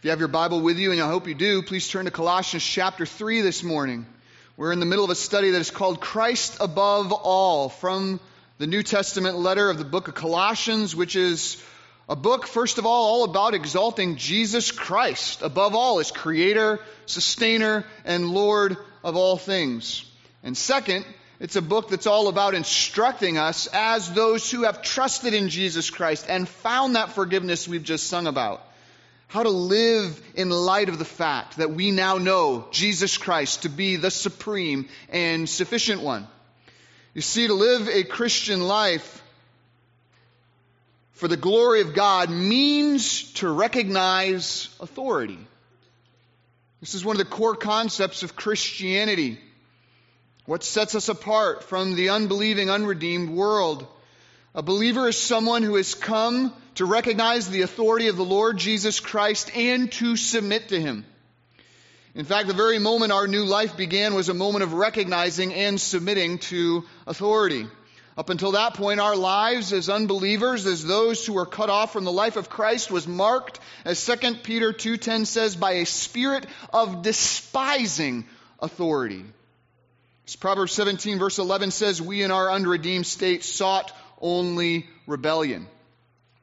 If you have your Bible with you, and I hope you do, please turn to Colossians chapter 3 this morning. We're in the middle of a study that is called Christ Above All from the New Testament letter of the book of Colossians, which is a book, first of all, all about exalting Jesus Christ above all as creator, sustainer, and Lord of all things. And second, it's a book that's all about instructing us as those who have trusted in Jesus Christ and found that forgiveness we've just sung about how to live in light of the fact that we now know Jesus Christ to be the supreme and sufficient one. You see, to live a Christian life for the glory of God means to recognize authority. This is one of the core concepts of Christianity. What sets us apart from the unbelieving, unredeemed world. A believer is someone who has come to recognize the authority of the Lord Jesus Christ and to submit to him. In fact, the very moment our new life began was a moment of recognizing and submitting to authority. Up until that point, our lives as unbelievers, as those who were cut off from the life of Christ, was marked, as 2 Peter 2.10 says, by a spirit of despising authority. As Proverbs 17 verse 11 says, we in our unredeemed state sought only rebellion.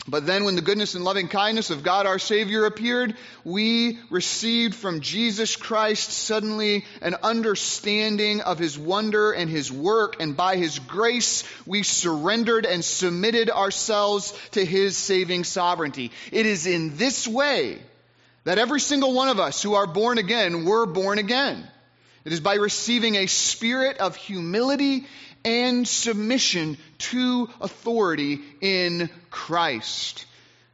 But then, when the goodness and loving kindness of God our Savior appeared, we received from Jesus Christ suddenly an understanding of His wonder and His work, and by His grace we surrendered and submitted ourselves to His saving sovereignty. It is in this way that every single one of us who are born again were born again. It is by receiving a spirit of humility and submission to authority in Christ.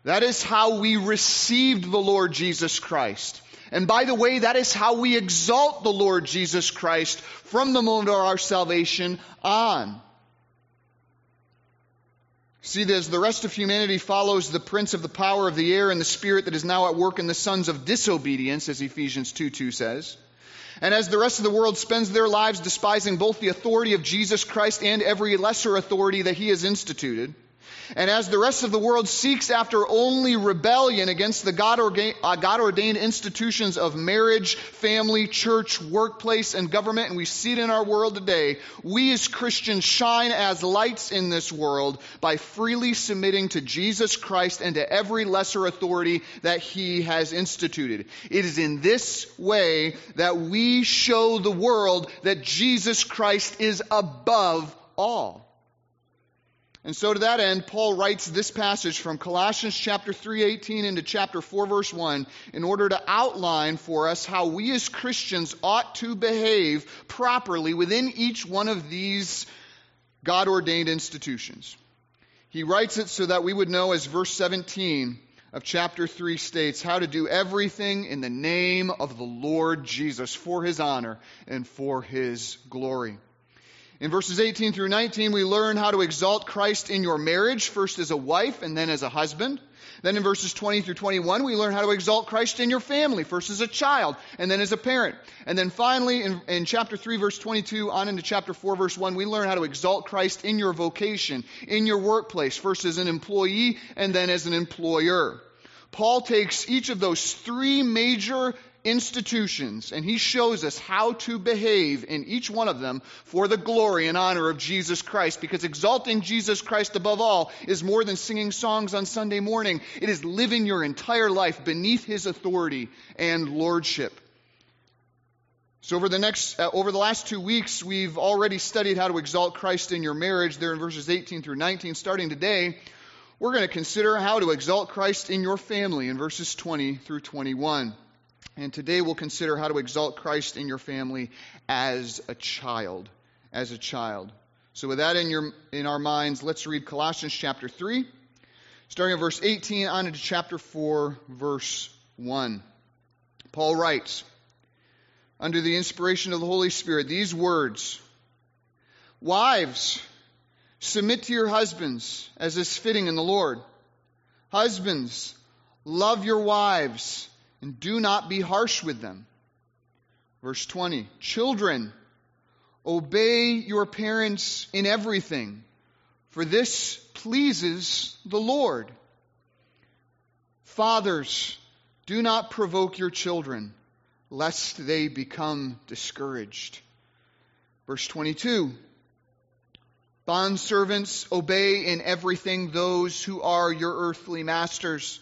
That is how we received the Lord Jesus Christ. And by the way, that is how we exalt the Lord Jesus Christ from the moment of our salvation on. See, as the rest of humanity follows the prince of the power of the air and the spirit that is now at work in the sons of disobedience, as Ephesians 2 2 says, and as the rest of the world spends their lives despising both the authority of Jesus Christ and every lesser authority that he has instituted, and as the rest of the world seeks after only rebellion against the God uh, ordained institutions of marriage, family, church, workplace, and government, and we see it in our world today, we as Christians shine as lights in this world by freely submitting to Jesus Christ and to every lesser authority that He has instituted. It is in this way that we show the world that Jesus Christ is above all. And so to that end, Paul writes this passage from Colossians chapter 3:18 into chapter 4 verse 1 in order to outline for us how we as Christians ought to behave properly within each one of these God-ordained institutions. He writes it so that we would know as verse 17 of chapter 3 states how to do everything in the name of the Lord Jesus for his honor and for his glory. In verses 18 through 19, we learn how to exalt Christ in your marriage, first as a wife and then as a husband. Then in verses 20 through 21, we learn how to exalt Christ in your family, first as a child and then as a parent. And then finally, in, in, chapter 3, verse 22, on into chapter 4, verse 1, we learn how to exalt Christ in your vocation, in your workplace, first as an employee and then as an employer. Paul takes each of those three major institutions, and he shows us how to behave in each one of them for the glory and honor of Jesus Christ. Because exalting Jesus Christ above all is more than singing songs on Sunday morning, it is living your entire life beneath his authority and lordship. So over the next uh, over the last 2 weeks we've already studied how to exalt Christ in your marriage there in verses 18 through 19 starting today we're going to consider how to exalt Christ in your family in verses 20 through 21. And today we'll consider how to exalt Christ in your family as a child. As a child. So with that in your in our minds, let's read Colossians chapter 3, starting at verse 18 on into chapter 4, verse 1. Paul writes, under the inspiration of the Holy Spirit, these words Wives, submit to your husbands as is fitting in the Lord. Husbands, love your wives and do not be harsh with them. Verse 20 Children, obey your parents in everything, for this pleases the Lord. Fathers, Do not provoke your children, lest they become discouraged. Verse 22 Bondservants, obey in everything those who are your earthly masters,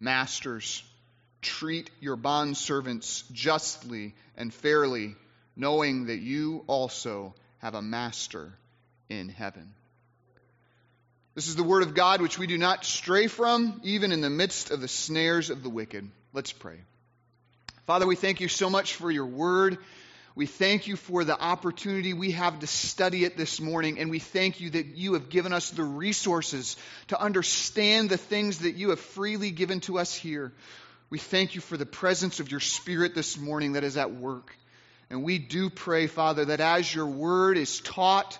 Masters, treat your bondservants justly and fairly, knowing that you also have a master in heaven. This is the word of God which we do not stray from, even in the midst of the snares of the wicked. Let's pray. Father, we thank you so much for your word. We thank you for the opportunity we have to study it this morning, and we thank you that you have given us the resources to understand the things that you have freely given to us here. We thank you for the presence of your Spirit this morning that is at work. And we do pray, Father, that as your word is taught,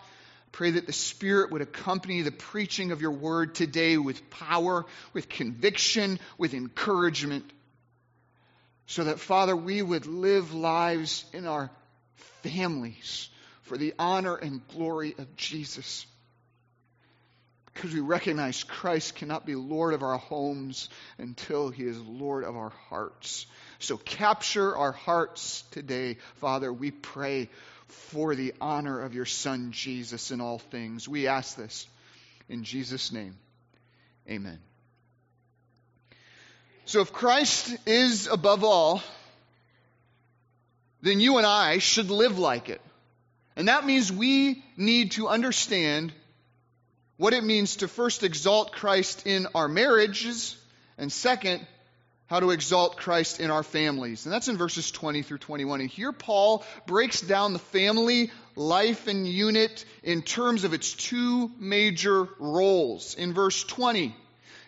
pray that the Spirit would accompany the preaching of your word today with power, with conviction, with encouragement, so that, Father, we would live lives in our families for the honor and glory of Jesus. Because we recognize Christ cannot be Lord of our homes until he is Lord of our hearts. So capture our hearts today, Father. We pray for the honor of your Son, Jesus, in all things. We ask this in Jesus' name. Amen. So if Christ is above all, then you and I should live like it. And that means we need to understand what it means to first exalt Christ in our marriages, and second, how to exalt Christ in our families. And that's in verses 20 through 21. And here Paul breaks down the family life and unit in terms of its two major roles. In verse 20,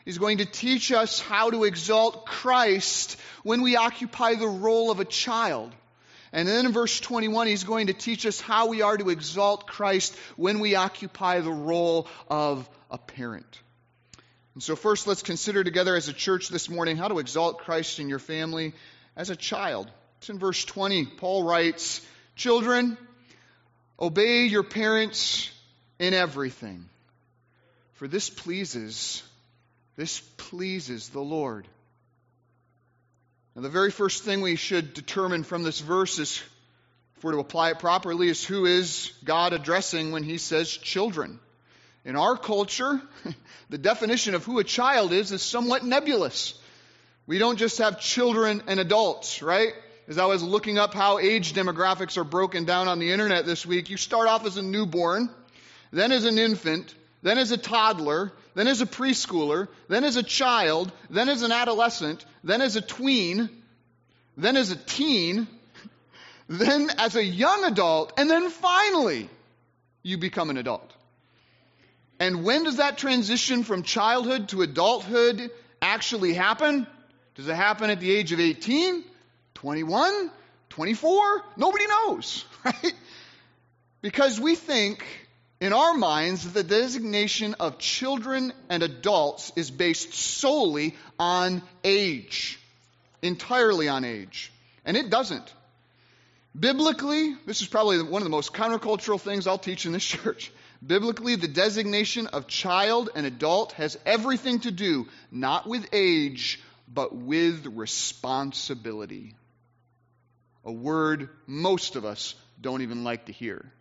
he's going to teach us how to exalt Christ when we occupy the role of a child. And then in verse 21, he's going to teach us how we are to exalt Christ when we occupy the role of a parent. And so, first, let's consider together as a church this morning how to exalt Christ in your family as a child. It's in verse 20. Paul writes, Children, obey your parents in everything, for this pleases, this pleases the Lord. Now, the very first thing we should determine from this verse is, if we're to apply it properly, is who is God addressing when he says children. In our culture, the definition of who a child is is somewhat nebulous. We don't just have children and adults, right? As I was looking up how age demographics are broken down on the internet this week, you start off as a newborn, then as an infant, then as a toddler, then as a preschooler, then as a child, then as an adolescent, then as a tween, then as a teen, then as a young adult, and then finally you become an adult. And when does that transition from childhood to adulthood actually happen? Does it happen at the age of 18, 21, 24? Nobody knows, right? Because we think in our minds the designation of children and adults is based solely on age, entirely on age. And it doesn't. Biblically, this is probably one of the most countercultural things I'll teach in this church. Biblically, the designation of child and adult has everything to do not with age, but with responsibility. A word most of us don't even like to hear.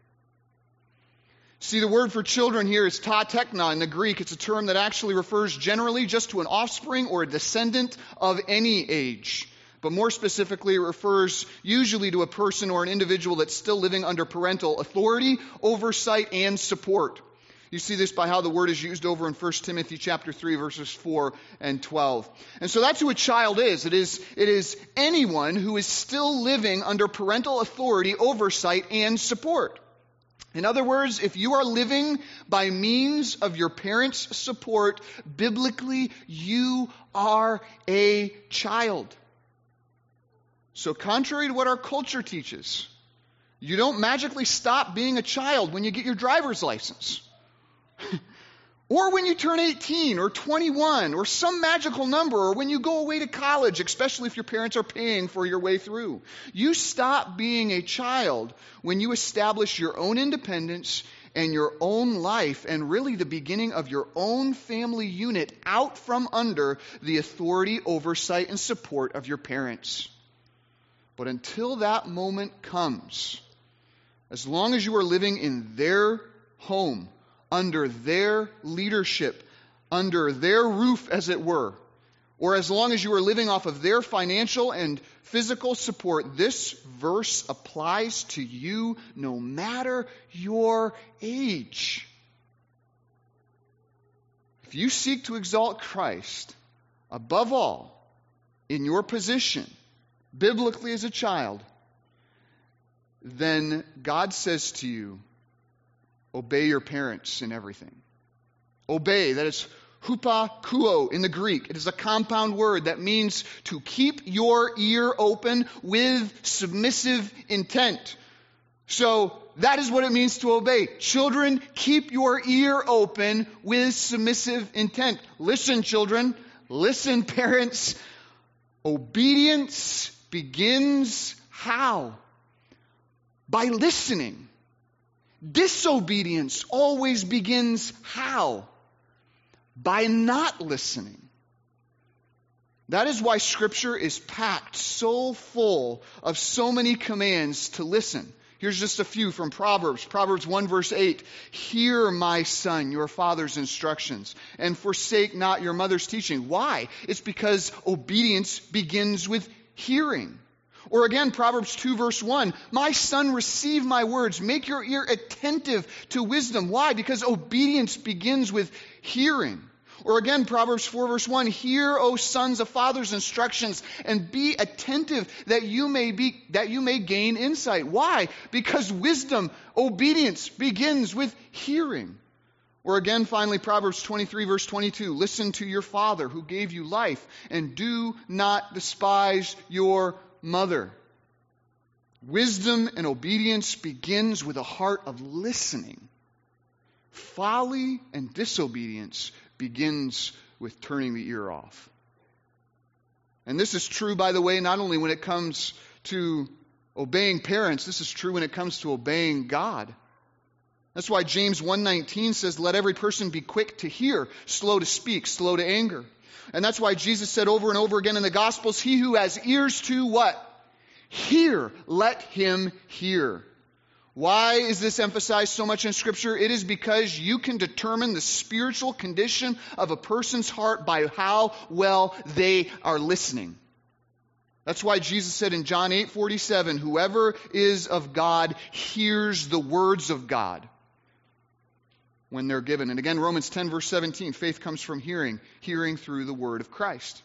See, the word for children here is ta tekna in the Greek. It's a term that actually refers generally just to an offspring or a descendant of any age but more specifically, it refers usually to a person or an individual that's still living under parental authority, oversight, and support. You see this by how the word is used over in 1 Timothy chapter 3 verses 4 and 12. And so that's who a child is. It is it is anyone who is still living under parental authority, oversight and support. In other words, if you are living by means of your parents' support, biblically you are a child. So, contrary to what our culture teaches, you don't magically stop being a child when you get your driver's license. or when you turn 18 or 21 or some magical number or when you go away to college, especially if your parents are paying for your way through. You stop being a child when you establish your own independence and your own life and really the beginning of your own family unit out from under the authority, oversight, and support of your parents. But until that moment comes, as long as you are living in their home, under their leadership, under their roof, as it were, or as long as you are living off of their financial and physical support, this verse applies to you no matter your age. If you seek to exalt Christ above all in your position, biblically as a child, then God says to you, obey your parents in everything. Obey, that is hupakuo in the Greek. It is a compound word that means to keep your ear open with submissive intent. So that is what it means to obey. Children, keep your ear open with submissive intent. Listen, children. Listen, parents. Obedience begins how? By listening. Disobedience always begins how? By not listening. That is why Scripture is packed so full of so many commands to listen. Here's just a few from Proverbs. Proverbs 1 verse 8. Hear, my son, your father's instructions, and forsake not your mother's teaching. Why? It's because obedience begins with hearing. Or again, Proverbs 2, verse 1 My son, receive my words. Make your ear attentive to wisdom. Why? Because obedience begins with hearing. Or again, Proverbs 4, verse 1 Hear, O sons of fathers' instructions, and be attentive that you may, be, that you may gain insight. Why? Because wisdom, obedience begins with hearing. Or again, finally, Proverbs 23, verse 22 Listen to your father who gave you life, and do not despise your mother. Wisdom and obedience begins with a heart of listening. Folly and disobedience begins with turning the ear off. And this is true, by the way, not only when it comes to obeying parents, this is true when it comes to obeying God. That's why James 1:19 says let every person be quick to hear, slow to speak, slow to anger. And that's why Jesus said over and over again in the Gospels, He who has ears to what? Hear, let him hear. Why is this emphasized so much in Scripture? It is because you can determine the spiritual condition of a person's heart by how well they are listening. That's why Jesus said in John 8 47, whoever is of God hears the words of God when they're given. And again, Romans 10, verse 17 faith comes from hearing, hearing through the word of Christ.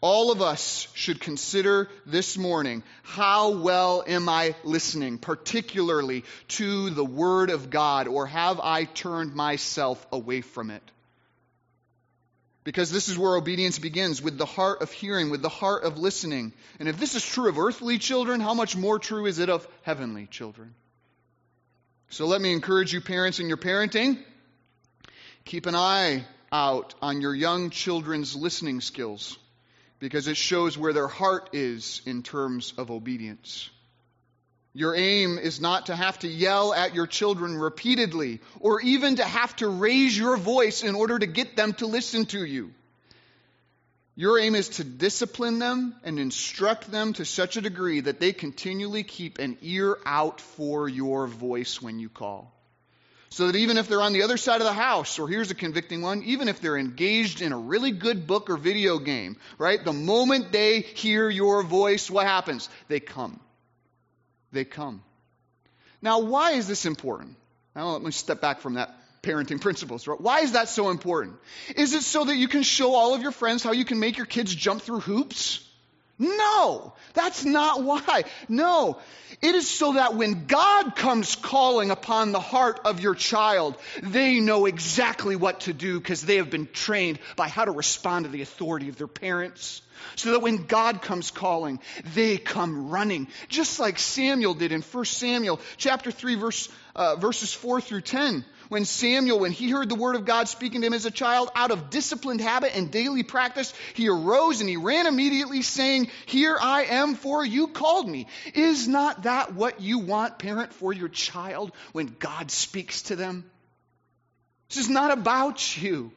All of us should consider this morning how well am I listening, particularly to the Word of God, or have I turned myself away from it? Because this is where obedience begins with the heart of hearing, with the heart of listening. And if this is true of earthly children, how much more true is it of heavenly children? So let me encourage you, parents, in your parenting. Keep an eye out on your young children's listening skills because it shows where their heart is in terms of obedience. Your aim is not to have to yell at your children repeatedly or even to have to raise your voice in order to get them to listen to you. Your aim is to discipline them and instruct them to such a degree that they continually keep an ear out for your voice when you call. So that even if they're on the other side of the house, or here's a convicting one, even if they're engaged in a really good book or video game, right? The moment they hear your voice, what happens? They come. They come. Now, why is this important? Now, let me step back from that parenting principles. Right? Why is that so important? Is it so that you can show all of your friends how you can make your kids jump through hoops? No, that's not why. No, it is so that when God comes calling upon the heart of your child, they know exactly what to do because they have been trained by how to respond to the authority of their parents. So that when God comes calling, they come running, just like Samuel did in 1 Samuel chapter 3, verse, uh, verses 4 through 10 when Samuel, when he heard the word of God speaking to him as a child, out of disciplined habit and daily practice, he arose and he ran immediately, saying, Here I am, for you called me. Is not that what you want, parent, for your child when God speaks to them? This is not about you.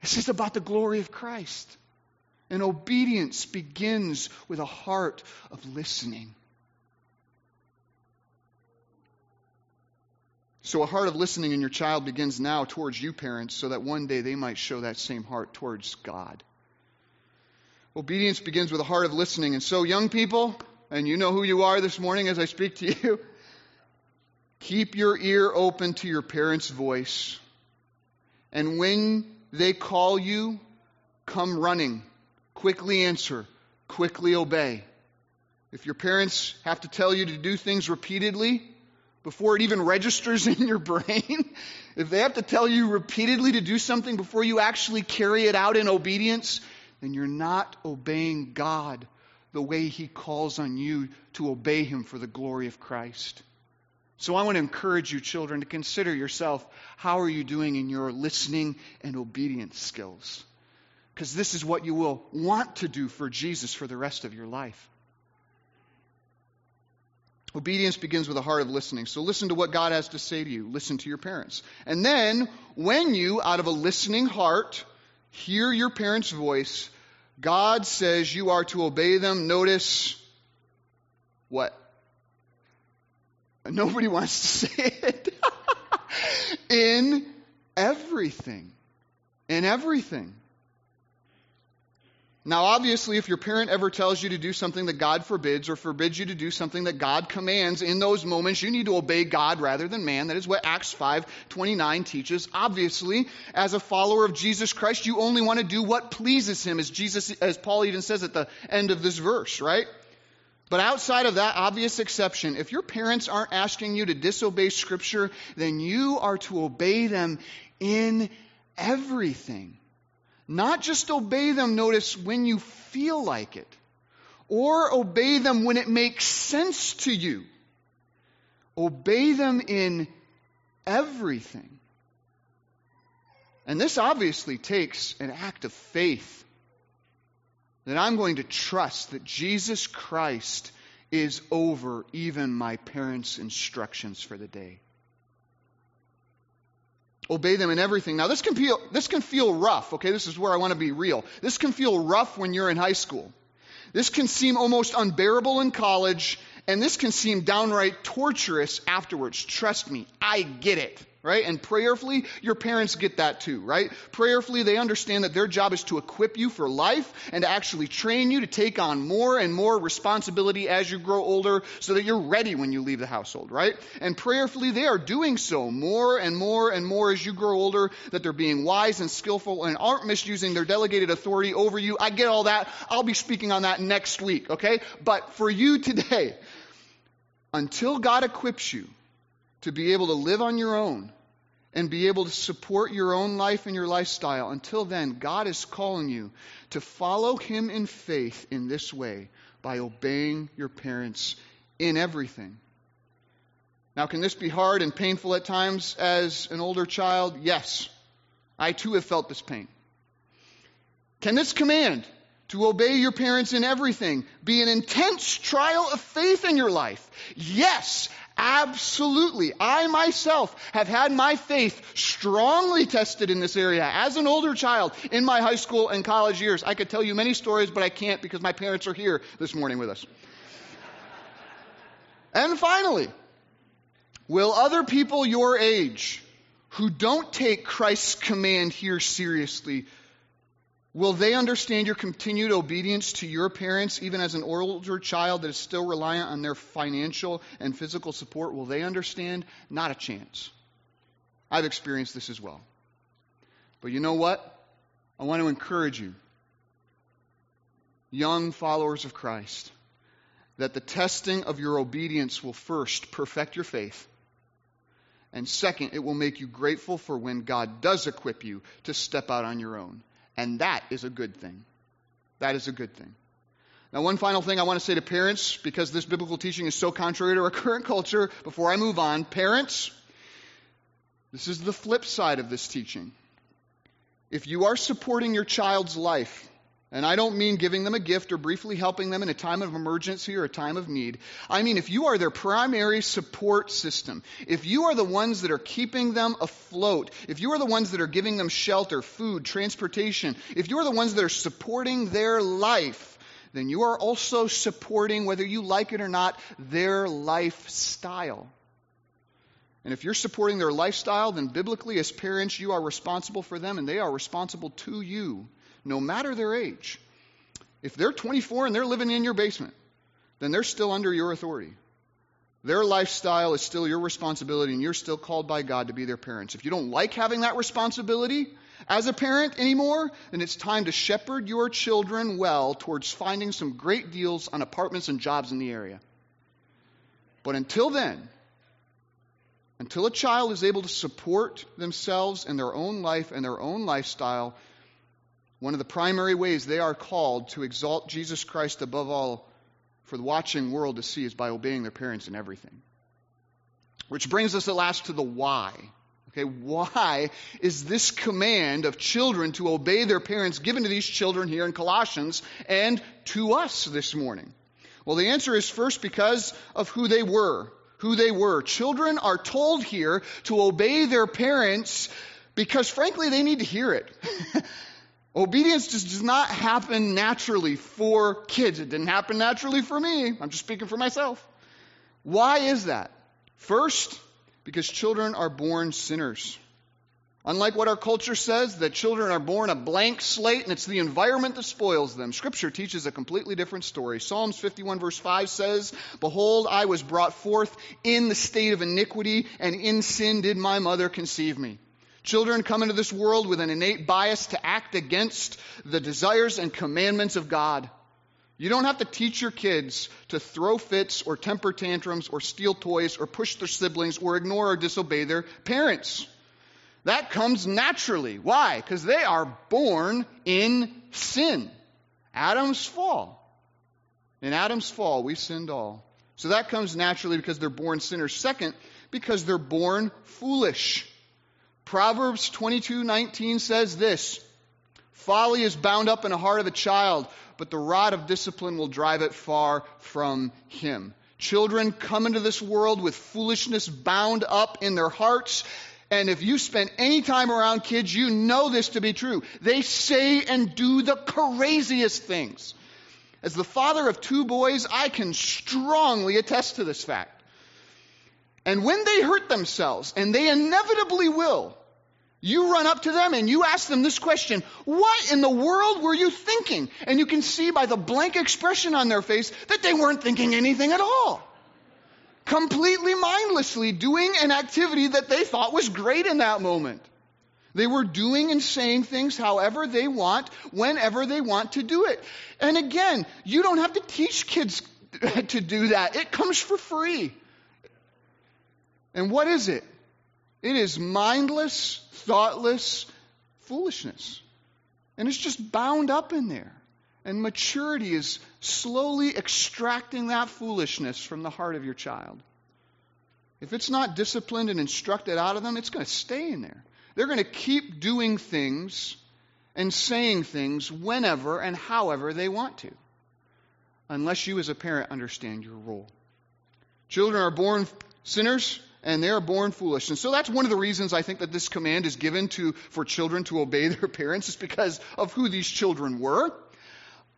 This is about the glory of Christ. And obedience begins with a heart of listening. So, a heart of listening in your child begins now towards you, parents, so that one day they might show that same heart towards God. Obedience begins with a heart of listening. And so, young people, and you know who you are this morning as I speak to you, keep your ear open to your parents' voice. And when they call you, come running. Quickly answer, quickly obey. If your parents have to tell you to do things repeatedly, before it even registers in your brain, if they have to tell you repeatedly to do something before you actually carry it out in obedience, then you're not obeying God the way He calls on you to obey Him for the glory of Christ. So I want to encourage you, children, to consider yourself how are you doing in your listening and obedience skills? Because this is what you will want to do for Jesus for the rest of your life. Obedience begins with a heart of listening. So listen to what God has to say to you. Listen to your parents. And then, when you, out of a listening heart, hear your parents' voice, God says you are to obey them. Notice what? Nobody wants to say it. In everything. In everything. Now, obviously, if your parent ever tells you to do something that God forbids or forbids you to do something that God commands in those moments, you need to obey God rather than man. That is what Acts 5:29 teaches. Obviously, as a follower of Jesus Christ, you only want to do what pleases him, as Jesus as Paul even says at the end of this verse, right? But outside of that obvious exception, if your parents aren't asking you to disobey scripture, then you are to obey them in everything. Not just obey them, notice, when you feel like it, or obey them when it makes sense to you. Obey them in everything. And this obviously takes an act of faith that I'm going to trust that Jesus Christ is over even my parents' instructions for the day. Obey them in everything. Now, this can feel, this can feel rough, okay? This is where I want to be real. This can feel rough when you're in high school. This can seem almost unbearable in college, and this can seem downright torturous afterwards. Trust me, I get it right? And prayerfully, your parents get that too, right? Prayerfully, they understand that their job is to equip you for life and to actually train you to take on more and more responsibility as you grow older so that you're ready when you leave the household, right? And prayerfully, they are doing so more and more and more as you grow older, that they're being wise and skillful and aren't misusing their delegated authority over you. I get all that. I'll be speaking on that next week, okay? But for you today, until God equips you to be able to live on your own and be able to support your own life and your lifestyle. Until then, God is calling you to follow Him in faith in this way by obeying your parents in everything. Now, can this be hard and painful at times as an older child? Yes. I too have felt this pain. Can this command to obey your parents in everything be an intense trial of faith in your life? Yes, Absolutely. I myself have had my faith strongly tested in this area. As an older child in my high school and college years, I could tell you many stories, but I can't because my parents are here this morning with us. and finally, will other people your age who don't take Christ's command here seriously Will they understand your continued obedience to your parents, even as an older child that is still reliant on their financial and physical support? Will they understand? Not a chance. I've experienced this as well. But you know what? I want to encourage you. young followers of Christ, that the testing of your obedience will first perfect your faith. And second, it will make you grateful for when God does equip you to step out on your own. And that is a good thing. That is a good thing. Now, one final thing I want to say to parents, because this biblical teaching is so contrary to our current culture, before I move on. Parents, this is the flip side of this teaching. If you are supporting your child's life, and I don't mean giving them a gift or briefly helping them in a time of emergency or a time of need. I mean, if you are their primary support system, if you are the ones that are keeping them afloat, if you are the ones that are giving them shelter, food, transportation, if you are the ones that are supporting their life, then you are also supporting, whether you like it or not, their lifestyle. And if you're supporting their lifestyle, then biblically, as parents, you are responsible for them and they are responsible to you, no matter their age. If they're 24 and they're living in your basement, then they're still under your authority. Their lifestyle is still your responsibility, and you're still called by God to be their parents. If you don't like having that responsibility, as a parent anymore, then it's time to shepherd your children well towards finding some great deals on apartments and jobs in the area. But until then, until a child is able to support themselves in their own life and their own lifestyle, one of the primary ways they are called to exalt Jesus Christ above all for the watching world to see is by obeying their parents in everything. Which brings us at last to the why. Okay, why is this command of children to obey their parents given to these children here in Colossians and to us this morning? Well, the answer is first because of who they were. Who they were. Children are told here to obey their parents because, frankly, they need to hear it. Obedience just does not happen naturally for kids. It didn't happen naturally for me. I'm just speaking for myself. Why is that? First, because children are born sinners. Unlike what our culture says, that children are born a blank slate and it's the environment that spoils them. Scripture teaches a completely different story. Psalms 51 verse 5 says, Behold, I was brought forth in the state of iniquity, and in sin did my mother conceive me. Children come into this world with an innate bias to act against the desires and commandments of God. You don't have to teach your kids to throw fits or temper tantrums or steal toys or push their siblings or ignore or disobey their parents. That comes naturally. Why? Because they are born in sin. Adam's fall. In Adam's fall, we sinned all. So that comes naturally because they're born sinners. Second, because they're born foolish. Proverbs 22:19 says this, Folly is bound up in the heart of a child, but the rod of discipline will drive it far from him. Children come into this world with foolishness bound up in their hearts. And if you spend any time around kids, you know this to be true. They say and do the craziest things. As the father of two boys, I can strongly attest to this fact. And when they hurt themselves, and they inevitably will, you run up to them and you ask them this question What in the world were you thinking? And you can see by the blank expression on their face that they weren't thinking anything at all. Completely mindlessly doing an activity that they thought was great in that moment. They were doing and saying things however they want, whenever they want to do it. And again, you don't have to teach kids to do that, it comes for free. And what is it? It is mindless, thoughtless foolishness. And it's just bound up in there. And maturity is slowly extracting that foolishness from the heart of your child. If it's not disciplined and instructed out of them, it's going to stay in there. They're going to keep doing things and saying things whenever and however they want to, unless you as a parent understand your role. Children are born sinners, and they are born foolish. And so that's one of the reasons I think that this command is given to for children to obey their parents is because of who these children were.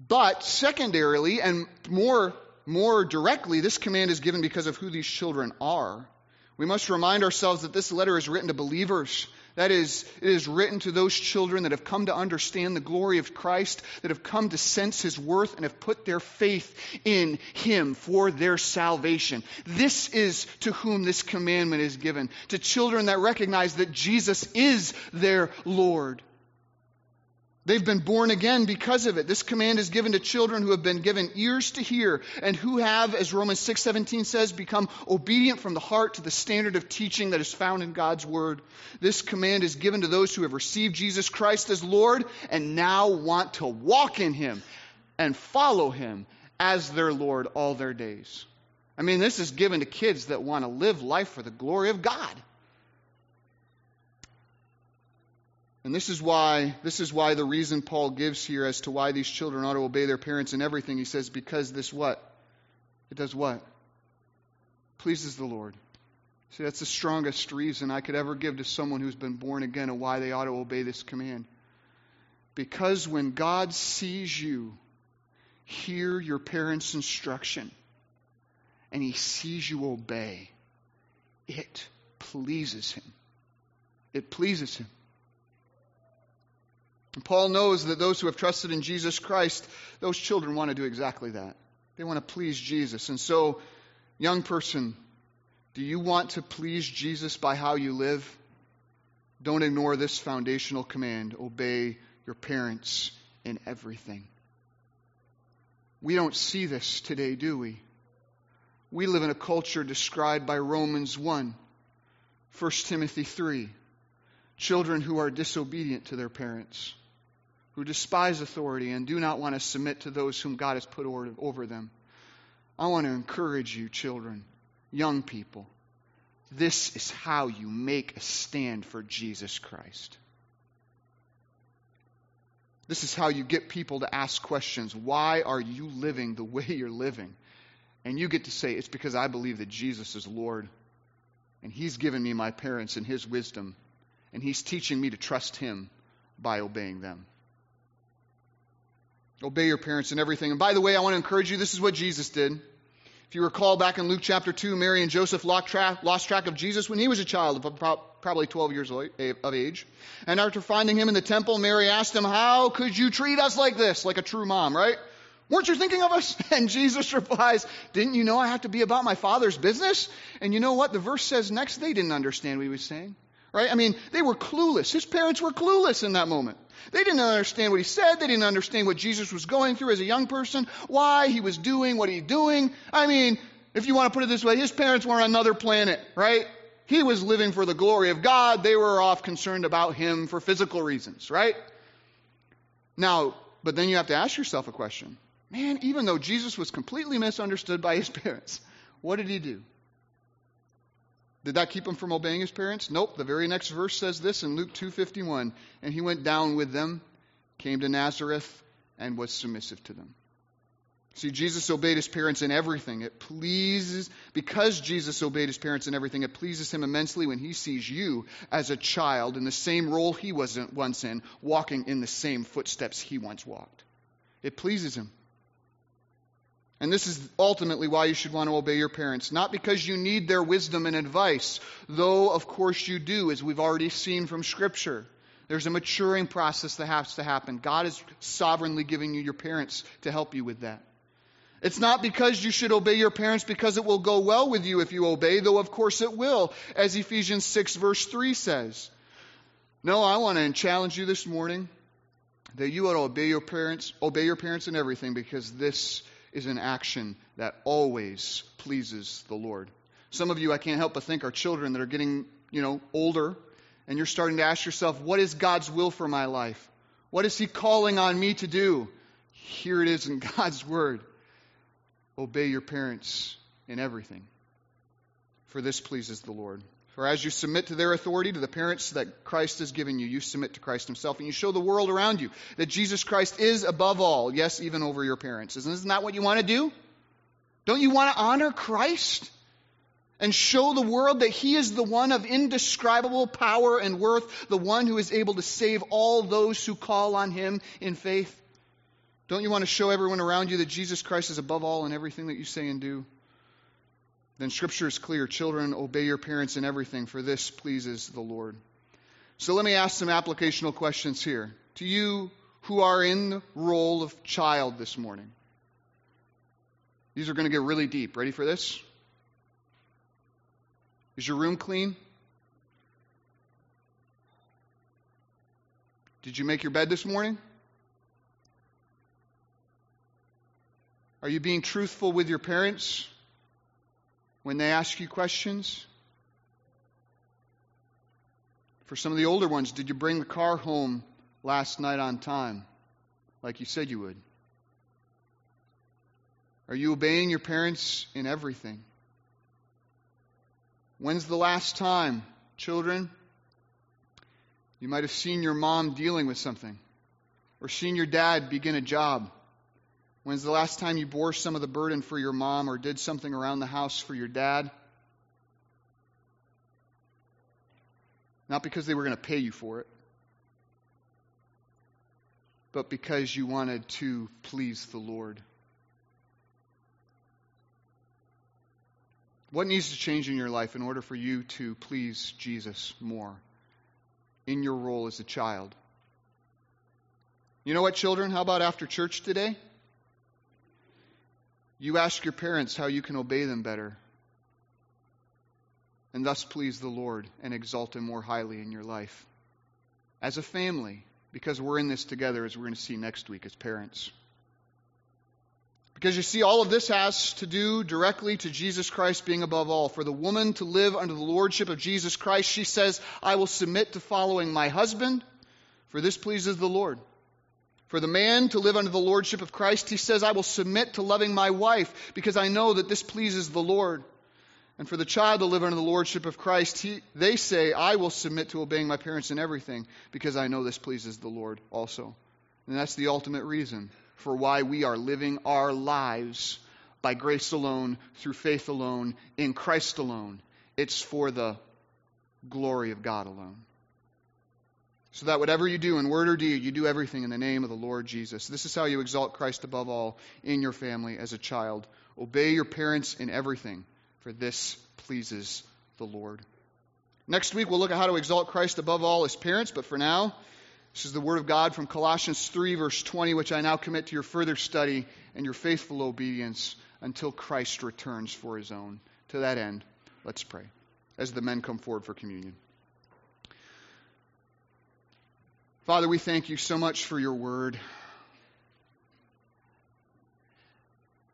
But secondarily and more more directly, this command is given because of who these children are. We must remind ourselves that this letter is written to believers that is, it is written to those children that have come to understand the glory of Christ, that have come to sense his worth, and have put their faith in him for their salvation. This is to whom this commandment is given to children that recognize that Jesus is their Lord. They've been born again because of it. This command is given to children who have been given ears to hear and who have, as Romans 6:17 says, become obedient from the heart to the standard of teaching that is found in God's word. This command is given to those who have received Jesus Christ as Lord and now want to walk in him and follow him as their Lord all their days. I mean, this is given to kids that want to live life for the glory of God. And this is why this is why the reason Paul gives here as to why these children ought to obey their parents in everything. He says because this what? It does what? Pleases the Lord. See, that's the strongest reason I could ever give to someone who's been born again and why they ought to obey this command. Because when God sees you hear your parents' instruction and he sees you obey, it pleases him. It pleases him. And Paul knows that those who have trusted in Jesus Christ, those children want to do exactly that. They want to please Jesus. And so, young person, do you want to please Jesus by how you live? Don't ignore this foundational command obey your parents in everything. We don't see this today, do we? We live in a culture described by Romans 1, 1 Timothy 3, children who are disobedient to their parents who despise authority and do not want to submit to those whom God has put over them. I want to encourage you, children, young people. This is how you make a stand for Jesus Christ. This is how you get people to ask questions. Why are you living the way you're living? And you get to say, It's because I believe that Jesus is Lord. And He's given me my parents and His wisdom. And He's teaching me to trust Him by obeying them. Obey your parents in everything. And by the way, I want to encourage you this is what Jesus did. If you recall back in Luke chapter 2, Mary and Joseph lost track, lost track of Jesus when he was a child, probably 12 years eh, of age. And after finding him in the temple, Mary asked him, How could you treat us like this? Like a true mom, right? Weren't you thinking of us? And Jesus replies, Didn't you know I have to be about my Father's business? And you know what? The verse says next, they didn't understand what he was saying. Right? I mean, they were clueless. His parents were clueless in that moment. They didn't understand what he said. They didn't understand what Jesus was going through as a young person, why he was doing what he's doing. I mean, if you want to put it this way, his parents were on another planet, right? He was living for the glory of God. They were off concerned about him for physical reasons, right? Now, but then you have to ask yourself a question. Man, even though Jesus was completely misunderstood by his parents, what did he do? Did that keep him from obeying his parents? Nope. The very next verse says this in Luke 2:51, and he went down with them, came to Nazareth, and was submissive to them. See, Jesus obeyed his parents in everything. It pleases, because Jesus obeyed his parents in everything, it pleases him immensely when he sees you as a child in the same role he was once in, walking in the same footsteps he once walked. It pleases him. And this is ultimately why you should want to obey your parents. Not because you need their wisdom and advice, though of course you do, as we've already seen from Scripture. There's a maturing process that has to happen. God is sovereignly giving you your parents to help you with that. It's not because you should obey your parents because it will go well with you if you obey, though of course it will, as Ephesians 6 verse 3 says. No, I want to challenge you this morning that you ought to obey your parents, obey your parents in everything because this is an action that always pleases the Lord. Some of you, I can't help but think, are children that are getting, you know, older, and you're starting to ask yourself, what is God's will for my life? What is He calling on me to do? Here it is in God's Word. Obey your parents in everything, for this pleases the Lord. For as you submit to their authority, to the parents that Christ has given you, you submit to Christ Himself, and you show the world around you that Jesus Christ is above all, yes, even over your parents. Isn't that what you want to do? Don't you want to honor Christ? And show the world that He is the one of indescribable power and worth, the one who is able to save all those who call on Him in faith? Don't you want to show everyone around you that Jesus Christ is above all in everything that you say and do? then Scripture is clear children, obey your parents in everything, for this pleases the Lord. So let me ask some applicational questions here. To you who are in the role of child this morning, these are going to get really deep. Ready for this? Is your room clean? Did you make your bed this morning? Are you being truthful with your parents? When they ask you questions? For some of the older ones, did you bring the car home last night on time like you said you would? Are you obeying your parents in everything? When's the last time, children, you might have seen your mom dealing with something or seen your dad begin a job? When's the last time you bore some of the burden for your mom or did something around the house for your dad? Not because they were going to pay you for it, but because you wanted to please the Lord. What needs to change in your life in order for you to please Jesus more in your role as a child? You know what, children? How about after church today? You ask your parents how you can obey them better and thus please the Lord and exalt Him more highly in your life. As a family, because we're in this together, as we're going to see next week as parents. Because you see, all of this has to do directly to Jesus Christ being above all. For the woman to live under the lordship of Jesus Christ, she says, I will submit to following my husband, for this pleases the Lord. For the man to live under the lordship of Christ, he says, I will submit to loving my wife, because I know that this pleases the Lord. And for the child to live under the lordship of Christ, he, they say, I will submit to obeying my parents in everything because I know this pleases the Lord also. And that's the ultimate reason for why we are living our lives by grace alone, through faith alone, in Christ alone. It's for the glory of God alone. So that whatever you do in word or deed, you do everything in the name of the Lord Jesus. This is how you exalt Christ above all in your family as a child. Obey your parents in everything for this pleases the Lord. Next week, we'll look at how to exalt Christ above all as parents, but for now, this is the Word of God from Colossians 3, verse 20, which I now commit to your further study and your faithful obedience until Christ returns for his own. To that end, let's pray as the men come forward for communion. Father, we thank you so much for your word.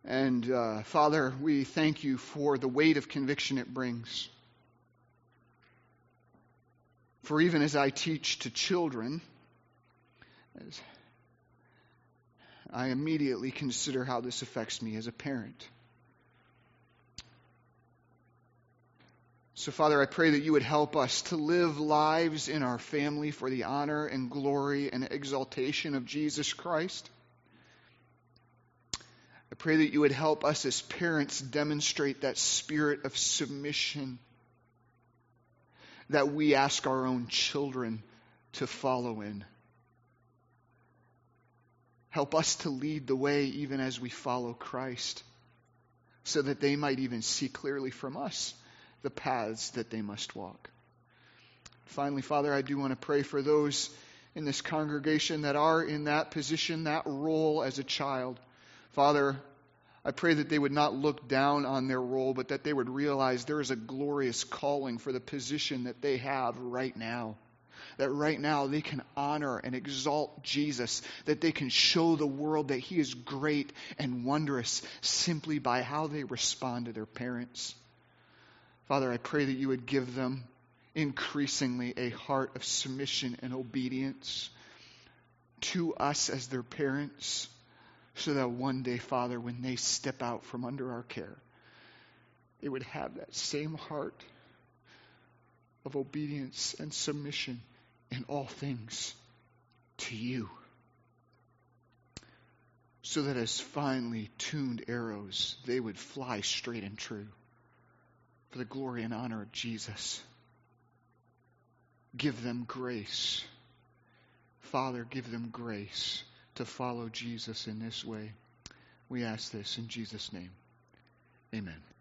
And uh, Father, we thank you for the weight of conviction it brings. For even as I teach to children, I immediately consider how this affects me as a parent. So, Father, I pray that you would help us to live lives in our family for the honor and glory and exaltation of Jesus Christ. I pray that you would help us as parents demonstrate that spirit of submission that we ask our own children to follow in. Help us to lead the way even as we follow Christ, so that they might even see clearly from us the paths that they must walk. Finally, Father, I do want to pray for those in this congregation that are in that position, that role as a child. Father, I pray that they would not look down on their role, but that they would realize there is a glorious calling for the position that they have right now. That right now they can honor and exalt Jesus, that they can show the world that He is great and wondrous simply by how they respond to their parents. Father, I pray that you would give them increasingly a heart of submission and obedience to us as their parents so that one day, Father, when they step out from under our care, they would have that same heart of obedience and submission in all things to you. So that as finely tuned arrows, they would fly straight and true for the glory and honor of Jesus. Give them grace. Father, give them grace to follow Jesus in this way. We ask this in Jesus' name. Amen.